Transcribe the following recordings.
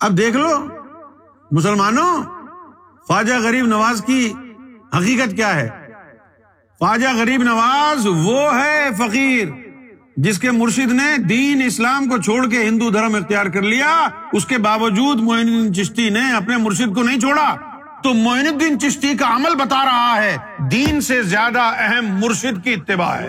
اب دیکھ لو، مسلمانوں، خواجہ غریب نواز کی حقیقت کیا ہے؟ خواجہ غریب نواز وہ ہے فقیر جس کے مرشد نے دین اسلام کو چھوڑ کے ہندو دھرم اختیار کر لیا۔ اس کے باوجود معین الدین چشتی نے اپنے مرشد کو نہیں چھوڑا۔ تو معین الدین چشتی کا عمل بتا رہا ہے۔ دین سے زیادہ اہم مرشد کی اتباع ہے۔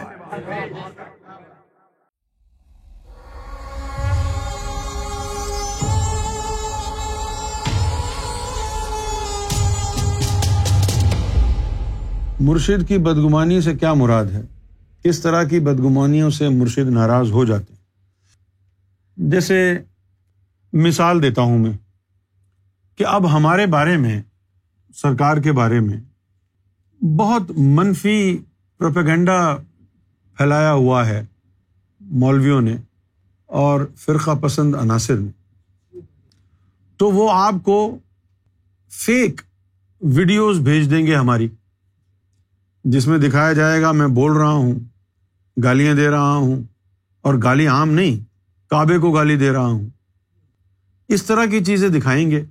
مرشد کی بدگمانی سے کیا مراد ہے؟ کس طرح کی بدگمانیوں سے مرشد ناراض ہو جاتے ہیں۔ جیسے مثال دیتا ہوں میں کہ اب ہمارے بارے میں، سرکار کے بارے میں بہت منفی پروپیگنڈا پھیلایا ہوا ہے مولویوں نے اور فرقہ پسند عناصر نے تو وہ آپ کو فیک ویڈیوز بھیج دیں گے ہماری۔ جس میں دکھایا جائے گا میں بول رہا ہوں، گالیاں دے رہا ہوں اور گالی عام نہیں، کعبے کو گالی دے رہا ہوں۔ اس طرح کی چیزیں دکھائیں گے۔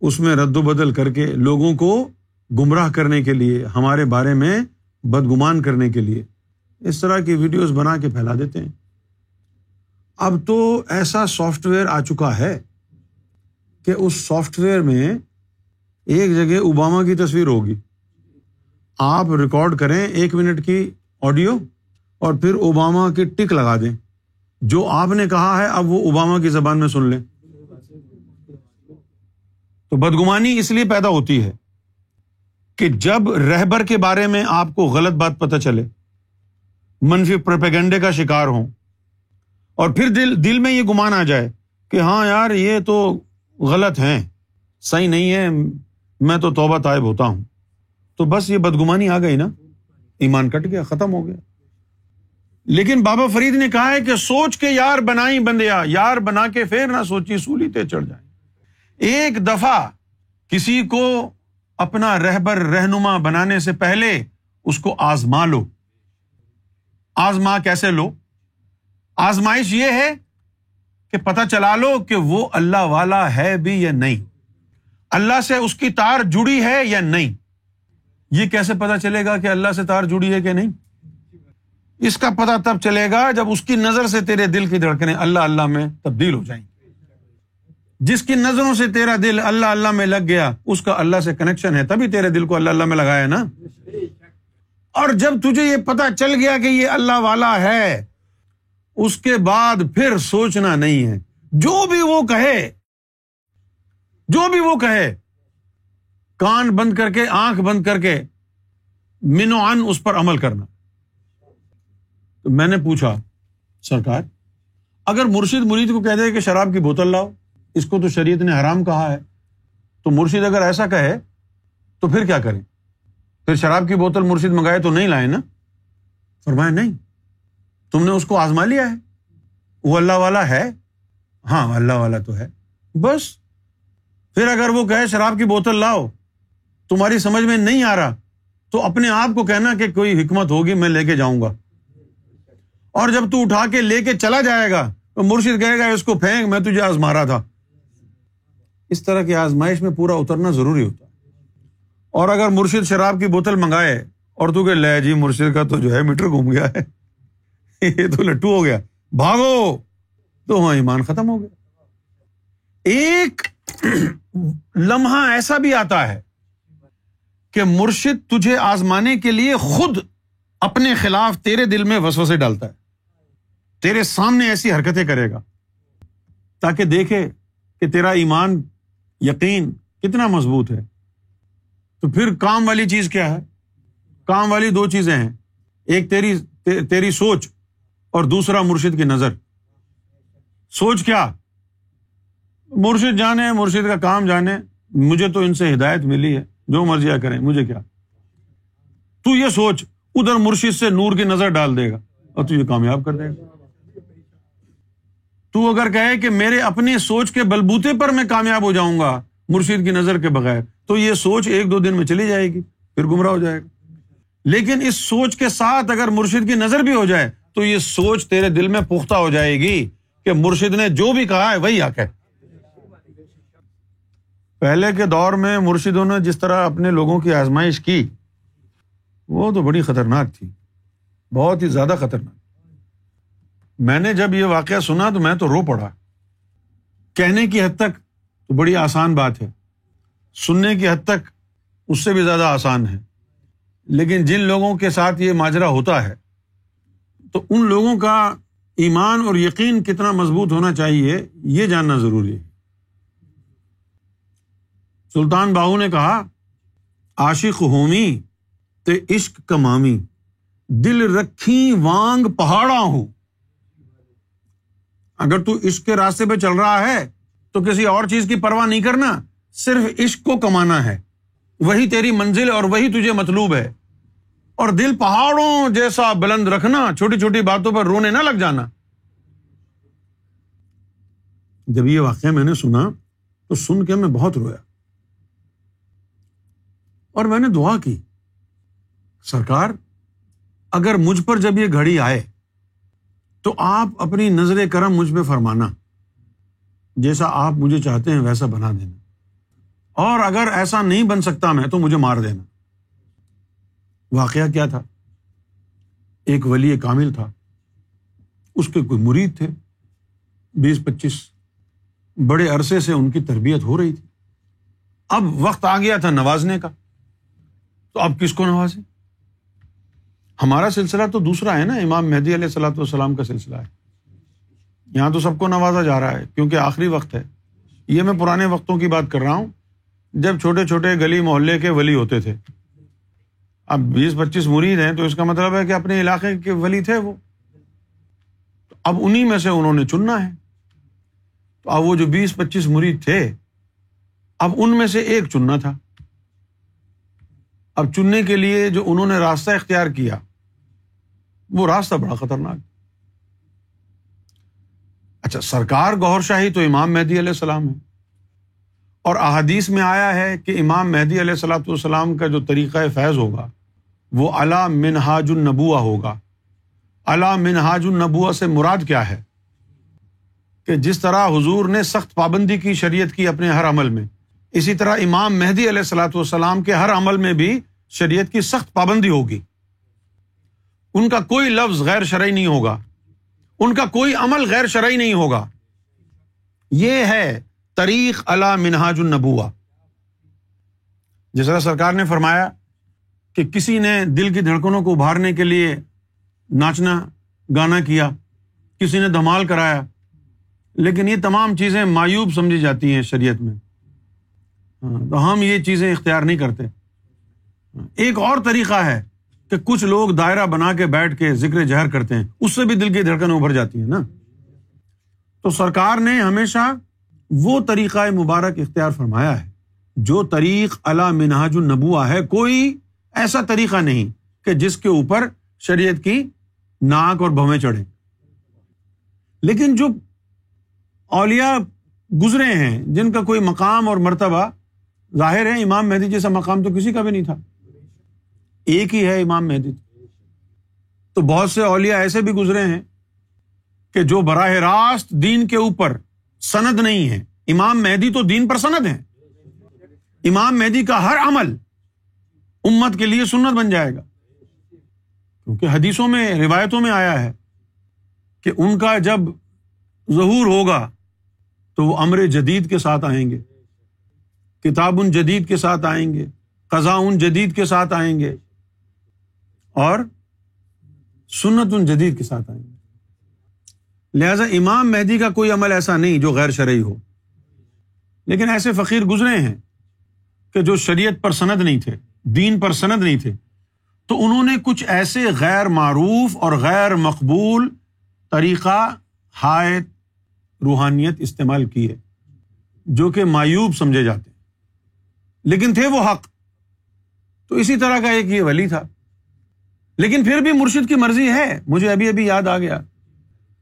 اس میں رد و بدل کر کے لوگوں کو گمراہ کرنے کے لیے، ہمارے بارے میں بدگمان کرنے کے لیے۔ اس طرح کی ویڈیوز بنا کے پھیلا دیتے ہیں۔ اب تو ایسا سافٹ ویئر آ چکا ہے کہ اس سافٹ ویئر میں ایک جگہ اوباما کی تصویر ہوگی۔ آپ ریکارڈ کریں ایک منٹ کی آڈیو اور پھر اوباما کی ٹک لگا دیں۔ جو آپ نے کہا ہے، اب وہ اوباما کی زبان میں سن لیں۔ تو بدگمانی اس لیے پیدا ہوتی ہے کہ جب رہبر کے بارے میں آپ کو غلط بات پتہ چلے، منفی پروپیگنڈے کا شکار ہوں اور پھر دل دل میں یہ گمان آ جائے کہ ہاں یار، یہ تو غلط ہیں۔ صحیح نہیں ہے، میں تو توبہ طائب ہوتا ہوں۔ تو بس یہ بدگمانی آ گئی نا؟ ایمان کٹ گیا، ختم ہو گیا۔ لیکن بابا فرید نے کہا ہے کہ سوچ کے یار بنائی بندیا، یار بنا کے پھر نہ سوچی، سولی تے چڑھ جائیں۔ ایک دفعہ کسی کو اپنا رہبر، رہنما بنانے سے پہلے اس کو آزما لو۔ آزما کیسے لو؟ آزمائش یہ ہے کہ پتا چلا لو کہ وہ اللہ والا ہے بھی یا نہیں۔ اللہ سے اس کی تار جڑی ہے یا نہیں۔ یہ کیسے پتا چلے گا کہ اللہ سے تار جڑی ہے کہ نہیں؟ اس کا پتا تب چلے گا جب اس کی نظر سے تیرے دل کی دھڑکنے اللہ اللہ میں تبدیل ہو جائیں۔ جس کی نظروں سے تیرا دل اللہ اللہ میں لگ گیا، اس کا اللہ سے کنیکشن ہے۔ تبھی تیرے دل کو اللہ اللہ میں لگایا نا؟ اور جب تجھے یہ پتا چل گیا کہ یہ اللہ والا ہے، اس کے بعد پھر سوچنا نہیں ہے۔ جو بھی وہ کہے، جو بھی وہ کہے کان بند کر کے، آنکھ بند کر کے مینو ان اس پر عمل کرنا۔ تو میں نے پوچھا، سرکار، اگر مرشد مرید کو کہہ دے کہ شراب کی بوتل لاؤ، اس کو تو شریعت نے حرام کہا ہے۔ تو مرشد اگر ایسا کہے، تو پھر کیا کریں؟ پھر شراب کی بوتل مرشد منگائے تو نہیں لائے نا؟ فرمایا، نہیں۔ تم نے اس کو آزما لیا ہے۔ وہ اللہ والا ہے۔ ہاں اللہ والا تو ہے۔ بس۔ پھر اگر وہ کہے، شراب کی بوتل لاؤ تمہاری سمجھ میں نہیں آ رہا، تو اپنے آپ کو کہنا کہ کوئی حکمت ہوگی، میں لے کے جاؤں گا۔ اور جب تو اٹھا کے لے کے چلا جائے گا، تو مرشد کہے گا، اس کو پھینک، میں تجھے آزما رہا تھا۔ اس طرح کی آزمائش میں پورا اترنا ضروری ہوتا اور اگر مرشد شراب کی بوتل منگائے، اور تو کہ لے جی مرشد کا تو جو ہے، میٹر گھوم گیا ہے۔ یہ تو لٹو ہو گیا۔ بھاگو، تو وہاں ایمان ختم ہو گیا۔ ایک لمحہ ایسا بھی آتا ہے کہ مرشد تجھے آزمانے کے لیے خود اپنے خلاف تیرے دل میں وسو سے ڈالتا ہے۔ تیرے سامنے ایسی حرکتیں کرے گا۔ تاکہ دیکھے کہ تیرا ایمان، یقین کتنا مضبوط ہے۔ تو پھر کام والی چیز کیا ہے؟ کام والی دو چیزیں ہیں۔ ایک تیری تیری سوچ اور دوسرا مرشد کی نظر۔ سوچ کیا؟ مرشد جانے، مرشد کا کام جانے۔ مجھے تو ان سے ہدایت ملی ہے۔ جو مرضیاں کریں، مجھے کیا؟ تو یہ سوچ ادھر مرشد سے نور کی نظر ڈال دے گا اور تو یہ کامیاب کر دے گا۔ تو اگر کہے کہ میرے اپنی سوچ کے بلبوتے پر میں کامیاب ہو جاؤں گا مرشید کی نظر کے بغیر، تو یہ سوچ ایک دو دن میں چلی جائے گی، پھر گمراہ ہو جائے گا۔ لیکن اس سوچ کے ساتھ اگر مرشد کی نظر بھی ہو جائے، تو یہ سوچ تیرے دل میں پختہ ہو جائے گی کہ مرشد نے جو بھی کہا ہے وہی آ کہ پہلے کے دور میں مرشدوں نے جس طرح اپنے لوگوں کی آزمائش کی، وہ تو بڑی خطرناک تھی، بہت ہی زیادہ خطرناک۔ میں نے جب یہ واقعہ سنا تو میں تو رو پڑا۔ کہنے کی حد تک تو بڑی آسان بات ہے، سننے کی حد تک اس سے بھی زیادہ آسان ہے۔ لیکن جن لوگوں کے ساتھ یہ ماجرا ہوتا ہے، تو ان لوگوں کا ایمان اور یقین کتنا مضبوط ہونا چاہیے، یہ جاننا ضروری ہے۔ سلطان باہو نے کہا، عاشق ہومی تے عشق کمامی، دل رکھی وانگ پہاڑا ہوں۔ اگر تو عشق کے راستے پہ چل رہا ہے، تو کسی اور چیز کی پرواہ نہیں کرنا، صرف عشق کو کمانا ہے۔ وہی تیری منزل اور وہی تجھے مطلوب ہے۔ اور دل پہاڑوں جیسا بلند رکھنا، چھوٹی چھوٹی باتوں پر رونے نہ لگ جانا۔ جب یہ واقعہ میں نے سنا، تو سن کے میں بہت رویا۔ اور میں نے دعا کی، سرکار، اگر مجھ پر جب یہ گھڑی آئے تو آپ اپنی نظر کرم مجھ پہ فرمانا، جیسا آپ مجھے چاہتے ہیں ویسا بنا دینا۔ اور اگر ایسا نہیں بن سکتا میں تو مجھے مار دینا۔ واقعہ کیا تھا؟ ایک ولی کامل تھا۔ اس کے کوئی مرید تھے۔ بیس، پچیس، بڑے عرصے سے ان کی تربیت ہو رہی تھی۔ اب وقت آ گیا تھا نوازنے کا۔ تو اب کس کو نوازے ہمارا سلسلہ تو دوسرا ہے نا، امام مہدی علیہ السلاۃ والسلام کا سلسلہ ہے۔ یہاں تو سب کو نوازا جا رہا ہے، کیونکہ آخری وقت ہے۔ یہ میں پرانے وقتوں کی بات کر رہا ہوں، جب چھوٹے چھوٹے گلی محلے کے ولی ہوتے تھے۔ اب بیس پچیس مرید ہیں، تو اس کا مطلب ہے کہ اپنے علاقے کے ولی تھے وہ۔ اب انہیں میں سے انہوں نے چننا ہے۔ تو اب وہ جو بیس پچیس مرید تھے، اب ان میں سے ایک چننا تھا۔ اب چننے کے لیے جو انہوں نے راستہ اختیار کیا، وہ راستہ بڑا خطرناک۔ اچھا سرکار گور شاہی تو امام مہدی علیہ السلام ہے اور احادیث میں آیا ہے کہ امام مہدی علیہ السلاۃ والسلام کا جو طریقۂ فیض ہوگا، وہ علا منہاج النبوا ہوگا۔ علا منہاج النبوا سے مراد کیا ہے؟ کہ جس طرح حضور نے سخت پابندی کی شریعت کی اپنے ہر عمل میں اسی طرح امام مہدی علیہ السلاۃ والسلام کے ہر عمل میں بھی شریعت کی سخت پابندی ہوگی۔ ان کا کوئی لفظ غیر شرعی نہیں ہوگا۔ ان کا کوئی عمل غیر شرعی نہیں ہوگا۔ یہ ہے طریق علا منہاج النبوا جس طرح سرکار نے فرمایا کہ کسی نے دل کی دھڑکنوں کو ابھارنے کے لیے ناچنا، گانا کیا، کسی نے دھمال کرایا، لیکن یہ تمام چیزیں مایوب سمجھی جاتی ہیں شریعت میں۔ ہاں، تو ہم یہ چیزیں اختیار نہیں کرتے۔ ایک اور طریقہ ہے کہ کچھ لوگ دائرہ بنا کے بیٹھ کے ذکر جہر کرتے ہیں، اس سے بھی دل کی دھڑکن ابھر جاتی ہیں نا۔ تو سرکار نے ہمیشہ وہ طریقہ مبارک اختیار فرمایا ہے، جو طریق اللہ مناج النبوا ہے۔ کوئی ایسا طریقہ نہیں کہ جس کے اوپر شریعت کی ناک اور بھویں چڑھے لیکن جو اولیا گزرے ہیں، جن کا کوئی مقام اور مرتبہ ظاہر ہے امام مہدی جیسا مقام تو کسی کا بھی نہیں تھا۔ ایک ہی ہے امام مہدی۔ تو بہت سے اولیا ایسے بھی گزرے ہیں کہ جو براہ راست دین کے اوپر سند نہیں ہے امام مہدی تو دین پر سند ہے امام مہدی کا ہر عمل امت کے لیے سنت بن جائے گا۔ کیونکہ حدیثوں میں، روایتوں میں آیا ہے کہ ان کا جب ظہور ہوگا تو وہ امر جدید کے ساتھ آئیں گے۔ کتاب ان جدید کے ساتھ آئیں گے قزا ان جدید کے ساتھ آئیں گے اور سنت ان جدید کے ساتھ آئیں گے۔ لہذا امام مہدی کا کوئی عمل ایسا نہیں جو غیر شرعی ہو۔ لیکن ایسے فقیر گزرے ہیں کہ جو شریعت پر سند نہیں تھے، دین پر سند نہیں تھے۔ تو انہوں نے کچھ ایسے غیر معروف اور غیر مقبول طریقہ ہائے روحانیت استعمال کی ہے جو کہ مایوب سمجھے جاتے لیکن تھے وہ حق۔ تو اسی طرح کا ایک یہ ولی تھا۔ لیکن پھر بھی مرشد کی مرضی ہے۔ مجھے ابھی ابھی یاد آ گیا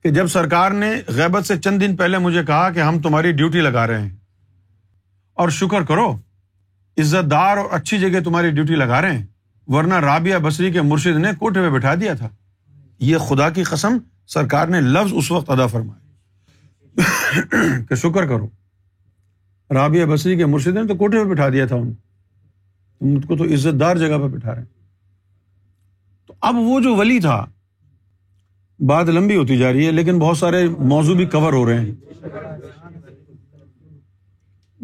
کہ جب سرکار نے غیبت سے چند دن پہلے مجھے کہا کہ ہم تمہاری ڈیوٹی لگا رہے ہیں اور شکر کرو عزت دار اور اچھی جگہ تمہاری ڈیوٹی لگا رہے ہیں، ورنہ رابعہ بسری کے مرشد نے کوٹے میں بٹھا دیا تھا۔ یہ خدا کی قسم سرکار نے لفظ اس وقت ادا فرمایا کہ شکر کرو۔ رابعہ بصری کے مرشد نے تو کوٹے پہ بٹھا دیا تھا ان مجھ کو تو عزت دار جگہ پہ بٹھا رہے ہیں۔ تو اب وہ جو ولی تھا، بات لمبی ہوتی جا رہی ہے، لیکن بہت سارے موضوع بھی کور ہو رہے ہیں۔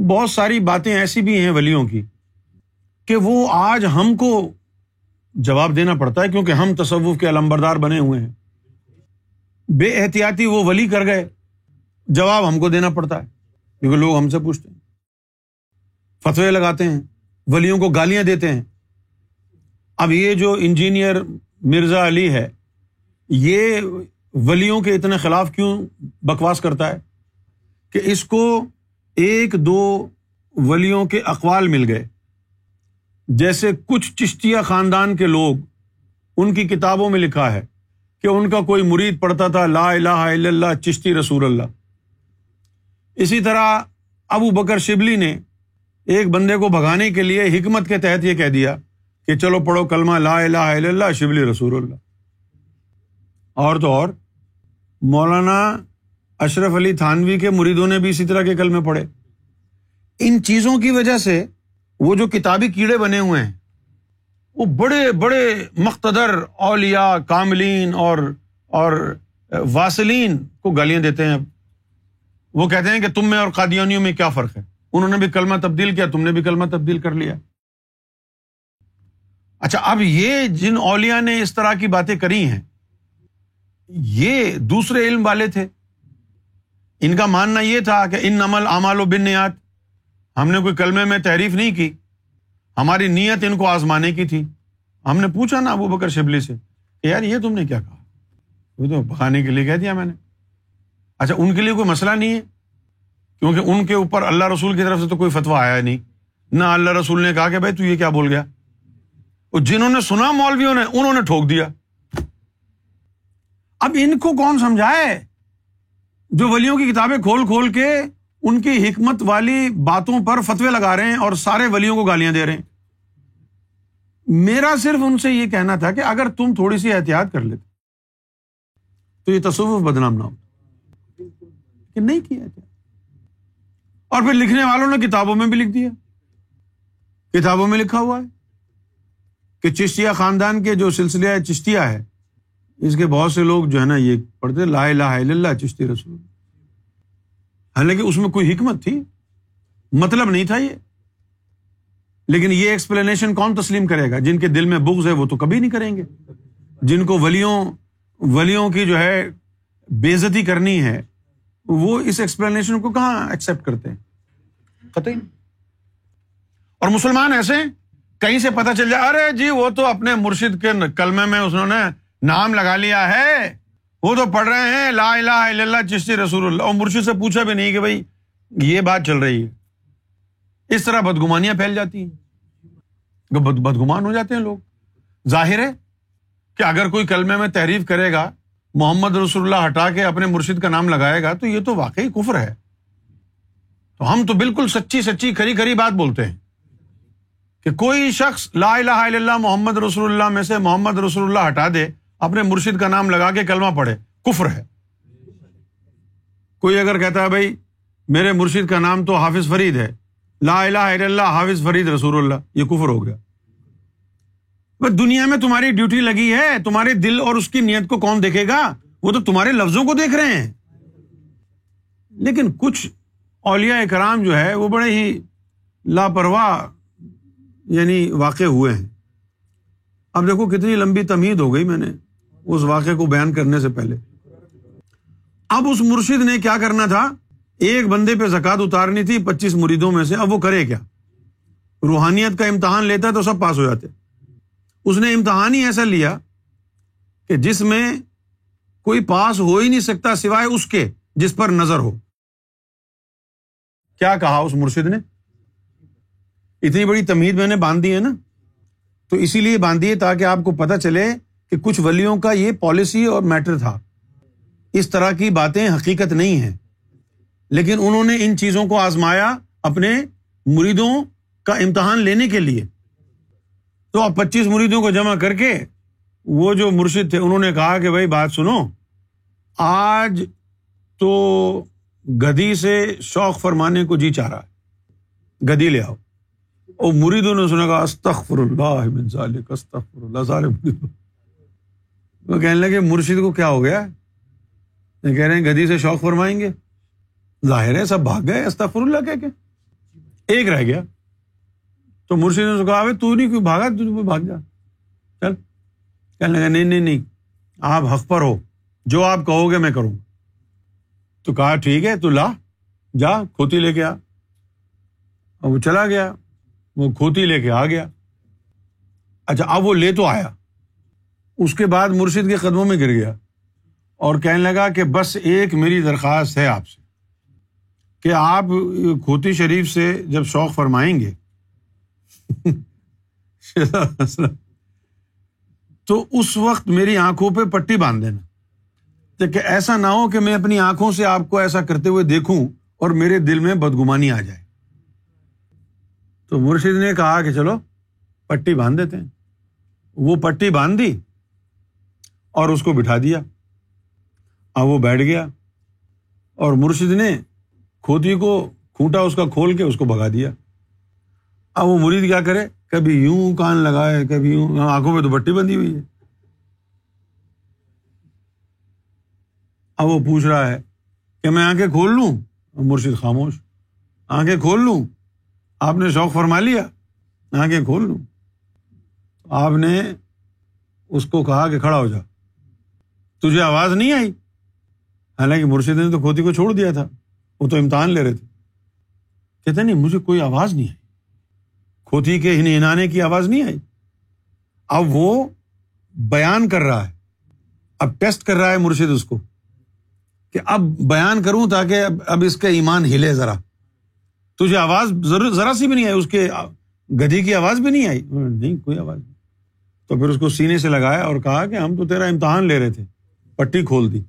بہت ساری باتیں ایسی بھی ہیں ولیوں کی کہ وہ آج ہم کو جواب دینا پڑتا ہے، کیونکہ ہم تصوف کے علمبردار بنے ہوئے ہیں۔ بے احتیاطی وہ ولی کر گئے، جواب ہم کو دینا پڑتا ہے۔ کیونکہ لوگ ہم سے پوچھتے ہیں۔ فتوے لگاتے ہیں، ولیوں کو گالیاں دیتے ہیں۔ اب یہ جو انجینئر مرزا علی ہے، یہ ولیوں کے اتنے خلاف کیوں بکواس کرتا ہے کہ اس کو ایک دو ولیوں کے اقوال مل گئے۔ جیسے کچھ چشتیہ خاندان کے لوگ ان کی کتابوں میں لکھا ہے کہ ان کا کوئی مرید پڑھتا تھا، لا الہ الا اللہ، چشتی رسول اللہ۔ اسی طرح ابو بکر شبلی نے ایک بندے کو بھگانے کے لیے حکمت کے تحت یہ کہہ دیا کہ چلو پڑھو کلمہ لا الہ الا اللہ، شبلی رسول اللہ۔ اور تو اور، مولانا اشرف علی تھانوی کے مریدوں نے بھی اسی طرح کے کلمے پڑھے۔ ان چیزوں کی وجہ سے وہ جو کتابی کیڑے بنے ہوئے ہیں، وہ بڑے بڑے مقتدر اولیا کاملین اور اور واسلین کو گالیاں دیتے ہیں۔ وہ کہتے ہیں کہ تم میں اور قادیانیوں میں کیا فرق ہے؟ انہوں نے بھی کلمہ تبدیل کیا، تم نے بھی کلمہ تبدیل کر لیا۔ اچھا اب یہ جن اولیا نے اس طرح کی باتیں کری ہیں، یہ دوسرے علم والے تھے۔ ان کا ماننا یہ تھا کہ ان نمل امال و بنیاد ہم نے کوئی کلمے میں تعریف نہیں کی۔ ہماری نیت ان کو آزمانے کی تھی۔ ہم نے پوچھا نا ابو بکر شبلی سے کہ یار یہ تم نے کیا کہا؟ وہ تو بکانے کے لیے کہہ دیا میں نے۔ اچھا ان کے لیے کوئی مسئلہ نہیں ہے؟ کیونکہ ان کے اوپر اللہ رسول کی طرف سے تو کوئی فتوا آیا نہیں۔ نہ اللہ رسول نے کہا کہ بھائی تو یہ کیا بول گیا؟ اور جنہوں نے سنا مولویوں نے، انہوں نے ٹھوک دیا۔ اب ان کو کون سمجھائے؟ جو ولیوں کی کتابیں کھول کھول کے ان کی حکمت والی باتوں پر فتوے لگا رہے ہیں اور سارے ولیوں کو گالیاں دے رہے ہیں۔ میرا صرف ان سے یہ کہنا تھا کہ اگر تم تھوڑی سی احتیاط کر لیتے تو یہ تصوف بدنام نہ ہو۔ کہ نہیں کیا اور پھر لکھنے والوں نے کتابوں میں بھی لکھ دیا۔ کتابوں میں لکھا ہوا ہے کہ چشتیا خاندان کے جو سلسلہ چشتیا ہے۔ اس کے بہت سے لوگ جو ہے نا، یہ پڑھتے، لا الہ الا اللہ، چشتی رسول۔ حالانکہ اس میں کوئی حکمت تھی۔ مطلب نہیں تھا یہ۔ لیکن یہ ایکسپلینیشن کون تسلیم کرے گا؟ جن کے دل میں بغض ہے، وہ تو کبھی نہیں کریں گے۔ جن کو ولیوں ولیوں کی جو ہے بےزتی کرنی ہے وہ اس ایکسپلینیشن کو کہاں ایکسپٹ کرتے ہیں؟ قطعی۔ اور مسلمان ایسے کہیں سے پتا چل جائے، ارے جی وہ تو اپنے مرشد کے کلمے میں اس نے نام لگا لیا ہے۔ وہ تو پڑھ رہے ہیں، لا الہ الا اللہ، چشتی رسول اللہ۔ اور مرشد سے پوچھا بھی نہیں کہ بھائی، یہ بات چل رہی ہے۔ اس طرح بدگمانیاں پھیل جاتی ہیں۔ بدگمان ہو جاتے ہیں لوگ۔ ظاہر ہے کہ اگر کوئی کلمے میں تحریف کرے گا محمد رسول اللہ ہٹا کے اپنے مرشد کا نام لگائے گا تو یہ تو واقعی کفر ہے۔ تو ہم تو بالکل سچی سچی کھری کھری بات بولتے ہیں کہ کوئی شخص لا الہ الا اللہ محمد رسول اللہ میں سے محمد رسول اللہ ہٹا دے، اپنے مرشد کا نام لگا کے کلمہ پڑھے، کفر ہے۔ کوئی اگر کہتا ہے بھائی میرے مرشد کا نام تو حافظ فرید ہے، لا الہ الا اللہ حافظ فرید رسول اللہ، یہ کفر ہو گیا۔ دنیا میں تمہاری ڈیوٹی لگی ہے، تمہارے دل اور اس کی نیت کو کون دیکھے گا؟ وہ تو تمہارے لفظوں کو دیکھ رہے ہیں۔ لیکن کچھ اولیا کرام جو ہے، وہ بڑے ہی لاپرواہ یعنی واقع ہوئے ہیں۔ اب دیکھو کتنی لمبی تمید ہو گئی میں نے اس واقعے کو بیان کرنے سے پہلے۔ اب اس مرشد نے کیا کرنا تھا؟ ایک بندے پہ زکات اتارنی تھی، پچیس مریدوں میں سے، اب وہ کرے کیا؟ روحانیت کا امتحان لیتا تو سب پاس ہو جاتے۔ اس نے امتحان ہی ایسا لیا کہ جس میں کوئی پاس ہو ہی نہیں سکتا سوائے اس کے جس پر نظر ہو۔ کیا کہا اس مرشد نے؟ اتنی بڑی تمید میں نے باندھ دی ہے نا۔ تو اسی لیے باندھی تاکہ آپ کو پتا چلے کہ کچھ ولیوں کا یہ پالیسی اور میٹر تھا۔ اس طرح کی باتیں حقیقت نہیں ہیں۔ لیکن انہوں نے ان چیزوں کو آزمایا اپنے مریدوں کا امتحان لینے کے لیے۔ تو اب پچیس مریدوں کو جمع کر کے وہ جو مرشد تھے، انہوں نے کہا کہ بھائی بات سنو، آج تو گدی سے شوق فرمانے کو جی چاہ رہا ہے، گدی لے آؤ۔ اور مریدوں نے سنا کہا استغفر اللہ من ذالک استغفر اللہ سارے وہ کہنے لگے، مرشد کو کیا ہو گیا؟ یہ کہہ رہے ہیں، گدی سے شوق فرمائیں گے؟ ظاہر ہے، سب بھاگ گئے استغفر اللہ کہہ کے۔ ایک رہ گیا۔ تو مرشد نے کہا تو نہیں کوئی بھاگا، تو بھاگ جا۔ چل۔ کہنے لگا، نہیں نہیں نہیں، آپ حق پر ہو۔ جو آپ کہو گے میں کروں۔ تو کہا، ٹھیک ہے، تو لا۔ جا، کھوتی لے کے آ۔ وہ چلا گیا۔ وہ کھوتی لے کے آ گیا۔ اچھا اب وہ لے تو آیا۔ اس کے بعد مرشد کے قدموں میں گر گیا۔ اور کہنے لگا کہ بس ایک میری درخواست ہے آپ سے، کہ آپ کھوتی شریف سے جب شوق فرمائیں گے تو اس وقت میری آنکھوں پہ پٹی باندھ دینا کہ ایسا نہ ہو کہ میں اپنی آنکھوں سے آپ کو ایسا کرتے ہوئے دیکھوں اور میرے دل میں بدگمانی آ جائے۔ تو مرشد نے کہا کہ چلو، پٹی باندھ دیتے ہیں۔ وہ پٹی باندھ دی اور اس کو بٹھا دیا۔ اب وہ بیٹھ گیا اور مرشد نے کھوتی کو کھوٹا اس کا کھول کے اس کو بگا دیا۔ اب وہ مرید کیا کرے؟ کبھی یوں کان لگائے، کبھی یوں آنکھوں میں تو بٹی بندی ہوئی ہے۔ اب وہ پوچھ رہا ہے کہ میں آنکھیں کھول لوں؟ مرشد خاموش۔ آنکھیں کھول لوں؟ آپ نے شوق فرما لیا؟ آنکھیں کھول لوں۔ آپ نے اس کو کہا کہ کھڑا ہو جا۔ تجھے آواز نہیں آئی؟ حالانکہ مرشد نے تو کھوتی کو چھوڑ دیا تھا۔ وہ تو امتحان لے رہے تھے۔ کہتے نہیں، مجھے کوئی آواز نہیں آئی۔ کھوتی کے ہنانے کی آواز نہیں آئی؟ اب وہ بیان کر رہا ہے۔ اب ٹیسٹ کر رہا ہے مرشد اس کو کہ اب بیان کروں تاکہ اب اس کا ایمان ہلے ذرا۔ تجھے آواز ضرور ذرا سی بھی نہیں آئی؟ اس کے گدھی کی آواز بھی نہیں آئی؟ نہیں، کوئی آواز نہیں۔ تو پھر اس کو سینے سے لگایا اور کہا کہ ہم تو تیرا امتحان لے رہے تھے۔ پٹی کھول دی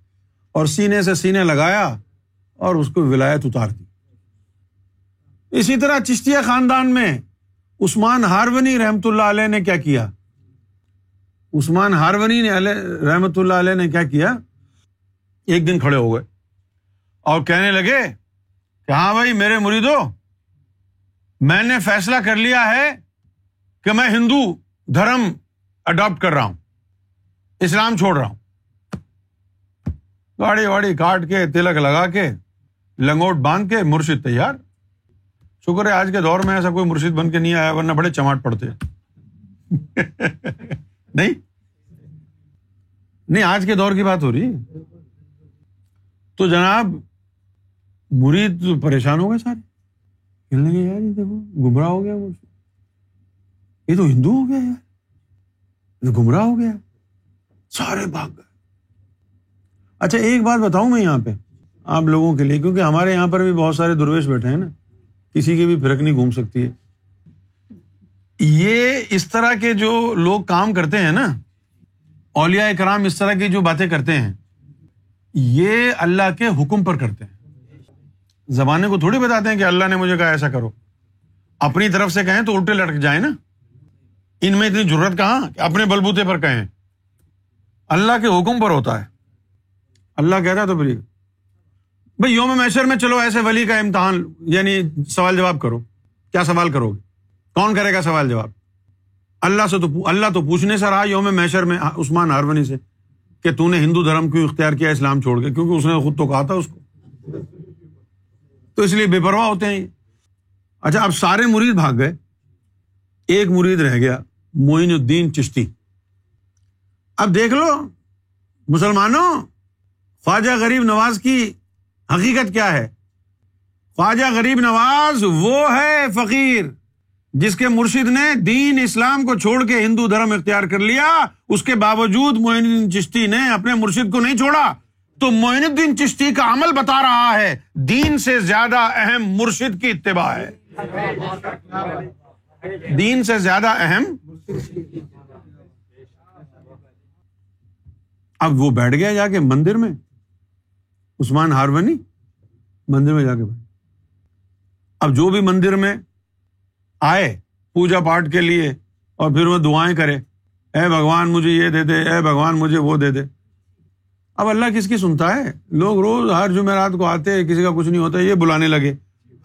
اور سینے سے سینے لگایا اور اس کو ولایت اتار دی۔ اسی طرح چشتیا خاندان میں عثمان ہارونی رحمت اللہ علیہ نے کیا کیا؟ عثمان ہارونی نے رحمت اللہ علیہ نے کیا کیا؟ ایک دن کھڑے ہو گئے اور کہنے لگے کہ ہاں بھائی، میرے مریدو، میں نے فیصلہ کر لیا ہے کہ میں ہندو دھرم اڈاپٹ کر رہا ہوں، اسلام چھوڑ رہا ہوں۔ گاڑی واڑی کاٹ کے، تلک لگا کے، لنگوٹ باندھ کے، مرشد تیار۔ شکر ہے، آج کے دور میں ایسا کوئی مرشد بن کے نہیں آیا، ورنہ بڑے چماٹ پڑتے نہیں؟ نہیں، آج کے دور کی بات ہو رہی تو جناب، مرید پریشان ہو گئے سارے۔ کہنے لگے، یار، یہ دیکھو، گمراہ ہو گیا یہ تو ہندو ہو گیا یار۔ یہ گمراہ ہو گیا۔ سارے بھاگ گئے۔ اچھا ایک بات بتاؤں میں یہاں پہ آپ لوگوں کے لیے، کیونکہ ہمارے یہاں پر بھی بہت سارے درویش بیٹھے ہیں نا۔ کسی کی بھی فرق نہیں گھوم سکتی ہے۔ یہ اس طرح کے جو لوگ کام کرتے ہیں نا اولیا کرام اس طرح کی جو باتیں کرتے ہیں، یہ اللہ کے حکم پر کرتے ہیں۔ زمانے کو تھوڑی بتاتے ہیں کہ اللہ نے مجھے کہا ایسا کرو۔ اپنی طرف سے کہیں تو الٹے لٹک جائیں نا۔ ان میں اتنی ضرورت کہاں؟ کہ اپنے بلبوتے پر کہیں۔ اللہ کے حکم پر ہوتا ہے۔ اللہ کہتا ہے تو پھر بھائی یوم میشر میں چلو ایسے ولی کا امتحان یعنی سوال جواب کرو۔ کیا سوال کرو گے کون کرے گا سوال جواب؟ اللہ سے تو اللہ تو پوچھنے سے رہا یوم میشر میں عثمان ہارونی سے، کہ تو نے ہندو دھرم کیوں اختیار کیا، اسلام چھوڑ کے؟ کیونکہ اس نے خود تو کہا تھا اس کو۔ تو اس لیے بے پرواہ ہوتے ہیں۔ اچھا اب سارے مرید بھاگ گئے۔ ایک مرید رہ گیا، معین الدین چشتی۔ اب دیکھ لو، مسلمانوں، خواجہ غریب نواز کی حقیقت کیا ہے؟ خواجہ غریب نواز وہ ہے فقیر جس کے مرشد نے دین اسلام کو چھوڑ کے ہندو دھرم اختیار کر لیا، اس کے باوجود معین الدین چشتی نے اپنے مرشد کو نہیں چھوڑا۔ تو معین الدین چشتی کا عمل بتا رہا ہے، دین سے زیادہ اہم مرشد کی اتباع ہے۔ دین سے زیادہ اہم۔ اب وہ بیٹھ گیا جا کے مندر میں۔ عثمان ہارونی مندر میں جا کے بیٹھ اب جو بھی مندر میں آئے پوجا پاٹ کے لیے اور پھر وہ دعائیں کرے، اے بھگوان مجھے یہ دے دے، اے بھگوان مجھے وہ دے دے۔ اب اللہ کس کی سنتا ہے؟ لوگ روز ہر جمعرات کو آتے کسی کا کچھ نہیں ہوتا، یہ بلانے لگے۔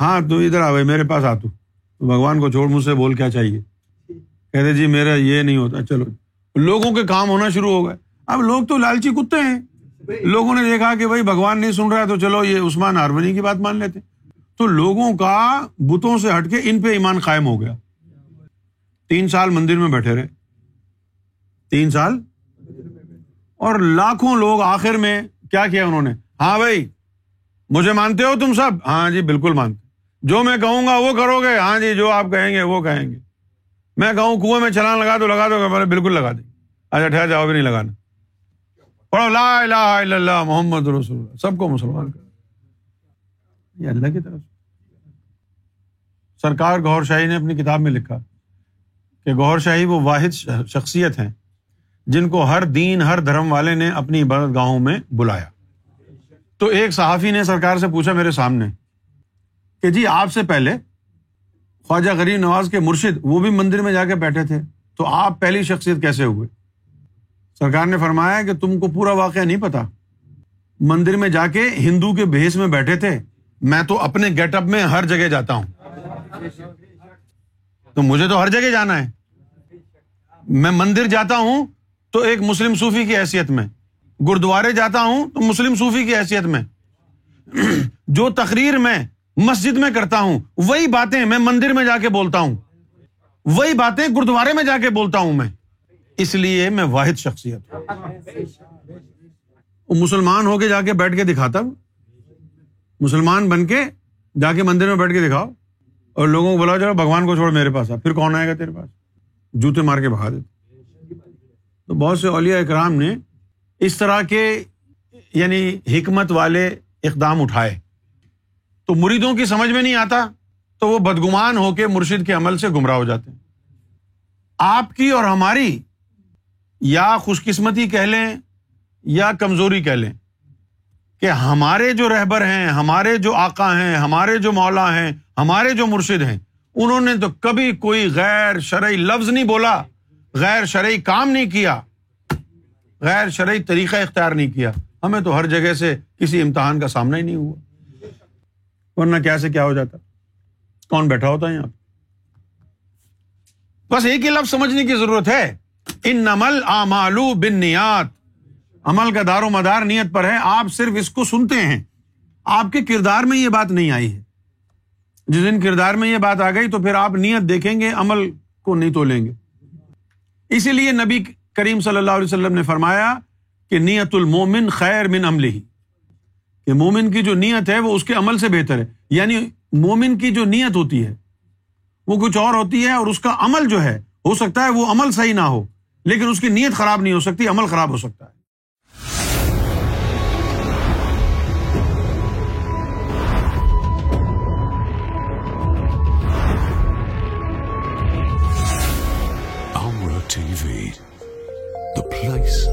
ہاں تو ادھر آ میرے پاس آ تو۔ تو بھگوان کو چھوڑ، مجھ سے بول کیا چاہیے؟ کہتے جی میرا یہ نہیں ہوتا۔ چلو، لوگوں کے کام ہونا شروع ہو گئے۔ اب لوگ تو لالچی کتے ہیں۔ لوگوں نے دیکھا کہ بھائی بھگوان نہیں سن رہا تو چلو یہ عثمان ہارونی کی بات مان لیتے تو لوگوں کا بتوں سے ہٹ کے ان پہ ایمان قائم ہو گیا۔ تین سال مندر میں بیٹھے رہے۔ تین سال؟ اور لاکھوں لوگ آخر میں کیا کیا انہوں نے؟ ہاں بھائی، مجھے مانتے ہو تم سب؟ ہاں جی بالکل مانتے۔ جو میں کہوں گا وہ کرو گے۔ ہاں جی جو آپ کہیں گے وہ کہیں گے۔ میں کہوں کنویں میں چلان لگا دو لگا دو بالکل لگا دیں۔ اچھا ٹھہر جاؤ بھی نہیں لگانا۔ پڑھو، لا الہ الا اللہ محمد رسول اللہ۔ سب کو مسلمان کر یہ اللہ کی طرف۔ سرکار گور شاہی نے اپنی کتاب میں لکھا کہ گور شاہی وہ واحد شخصیت ہیں جن کو ہر دین، ہر دھرم والے نے اپنی عبادت گاہوں میں بلایا۔ تو ایک صحافی نے سرکار سے پوچھا میرے سامنے کہ جی آپ سے پہلے خواجہ غریب نواز کے مرشد وہ بھی مندر میں جا کے بیٹھے تھے، تو آپ پہلی شخصیت کیسے ہوئے؟ سرکار نے فرمایا کہ تم کو پورا واقعہ نہیں پتا۔ مندر میں جا کے ہندو کے بھیس میں بیٹھے تھے۔ میں تو اپنے گیٹ اپ میں ہر جگہ جاتا ہوں۔ تو مجھے تو ہر جگہ جانا ہے۔ میں مندر جاتا ہوں تو ایک مسلم صوفی کی حیثیت میں۔ گرودوارے جاتا ہوں تو مسلم صوفی کی حیثیت میں۔ جو تقریر میں مسجد میں کرتا ہوں، وہی باتیں میں مندر میں جا کے بولتا ہوں۔ وہی باتیں گرودوارے میں جا کے بولتا ہوں میں۔ اس لیے میں واحد شخصیت ہوں۔ مسلمان ہو کے جا کے بیٹھ کے دکھاتا ہوں۔ مسلمان بن کے جا کے مندر میں بیٹھ کے دکھاؤ۔ اور لوگوں کو بلاؤ، چلو بھگوان کو چھوڑ میرے پاس آ۔ پھر کون آئے گا تیرے پاس؟ جوتے مار کے بھگا دیتے تو بہت سے اولیا اکرام نے اس طرح کے یعنی حکمت والے اقدام اٹھائے۔ تو مریدوں کی سمجھ میں نہیں آتا تو وہ بدگمان ہو کے مرشد کے عمل سے گمراہ ہو جاتے ہیں۔ آپ کی اور ہماری یا خوش قسمتی کہہ لیں یا کمزوری کہہ لیں کہ ہمارے جو رہبر ہیں، ہمارے جو آقا ہیں، ہمارے جو مولا ہیں، ہمارے جو مرشد ہیں، انہوں نے تو کبھی کوئی غیر شرعی لفظ نہیں بولا، غیر شرعی کام نہیں کیا، غیر شرعی طریقہ اختیار نہیں کیا۔ ہمیں تو ہر جگہ سے کسی امتحان کا سامنا ہی نہیں ہوا۔ ورنہ کیا سے کیا ہو جاتا؟ کون بیٹھا ہوتا ہے یہاں؟ بس ایک ہی لفظ سمجھنے کی ضرورت ہے۔ ان نمل آمالو بن نیات عمل کا دار و مدار نیت پر ہے، آپ صرف اس کو سنتے ہیں۔ آپ کے کردار میں یہ بات نہیں آئی ہے۔ جس دن کردار میں یہ بات آ گئی تو پھر آپ نیت دیکھیں گے، عمل کو نہیں تولیں گے۔ اسی لیے نبی کریم صلی اللہ علیہ وسلم نے فرمایا کہ نیت المومن خیر من عمل ہی کہ مومن کی جو نیت ہے وہ اس کے عمل سے بہتر ہے۔ یعنی مومن کی جو نیت ہوتی ہے، وہ کچھ اور ہوتی ہے اور اس کا عمل جو ہے، ہو سکتا ہے وہ عمل صحیح نہ ہو۔ لیکن اس کی نیت خراب نہیں ہو سکتی، عمل خراب ہو سکتا ہے۔ T V the place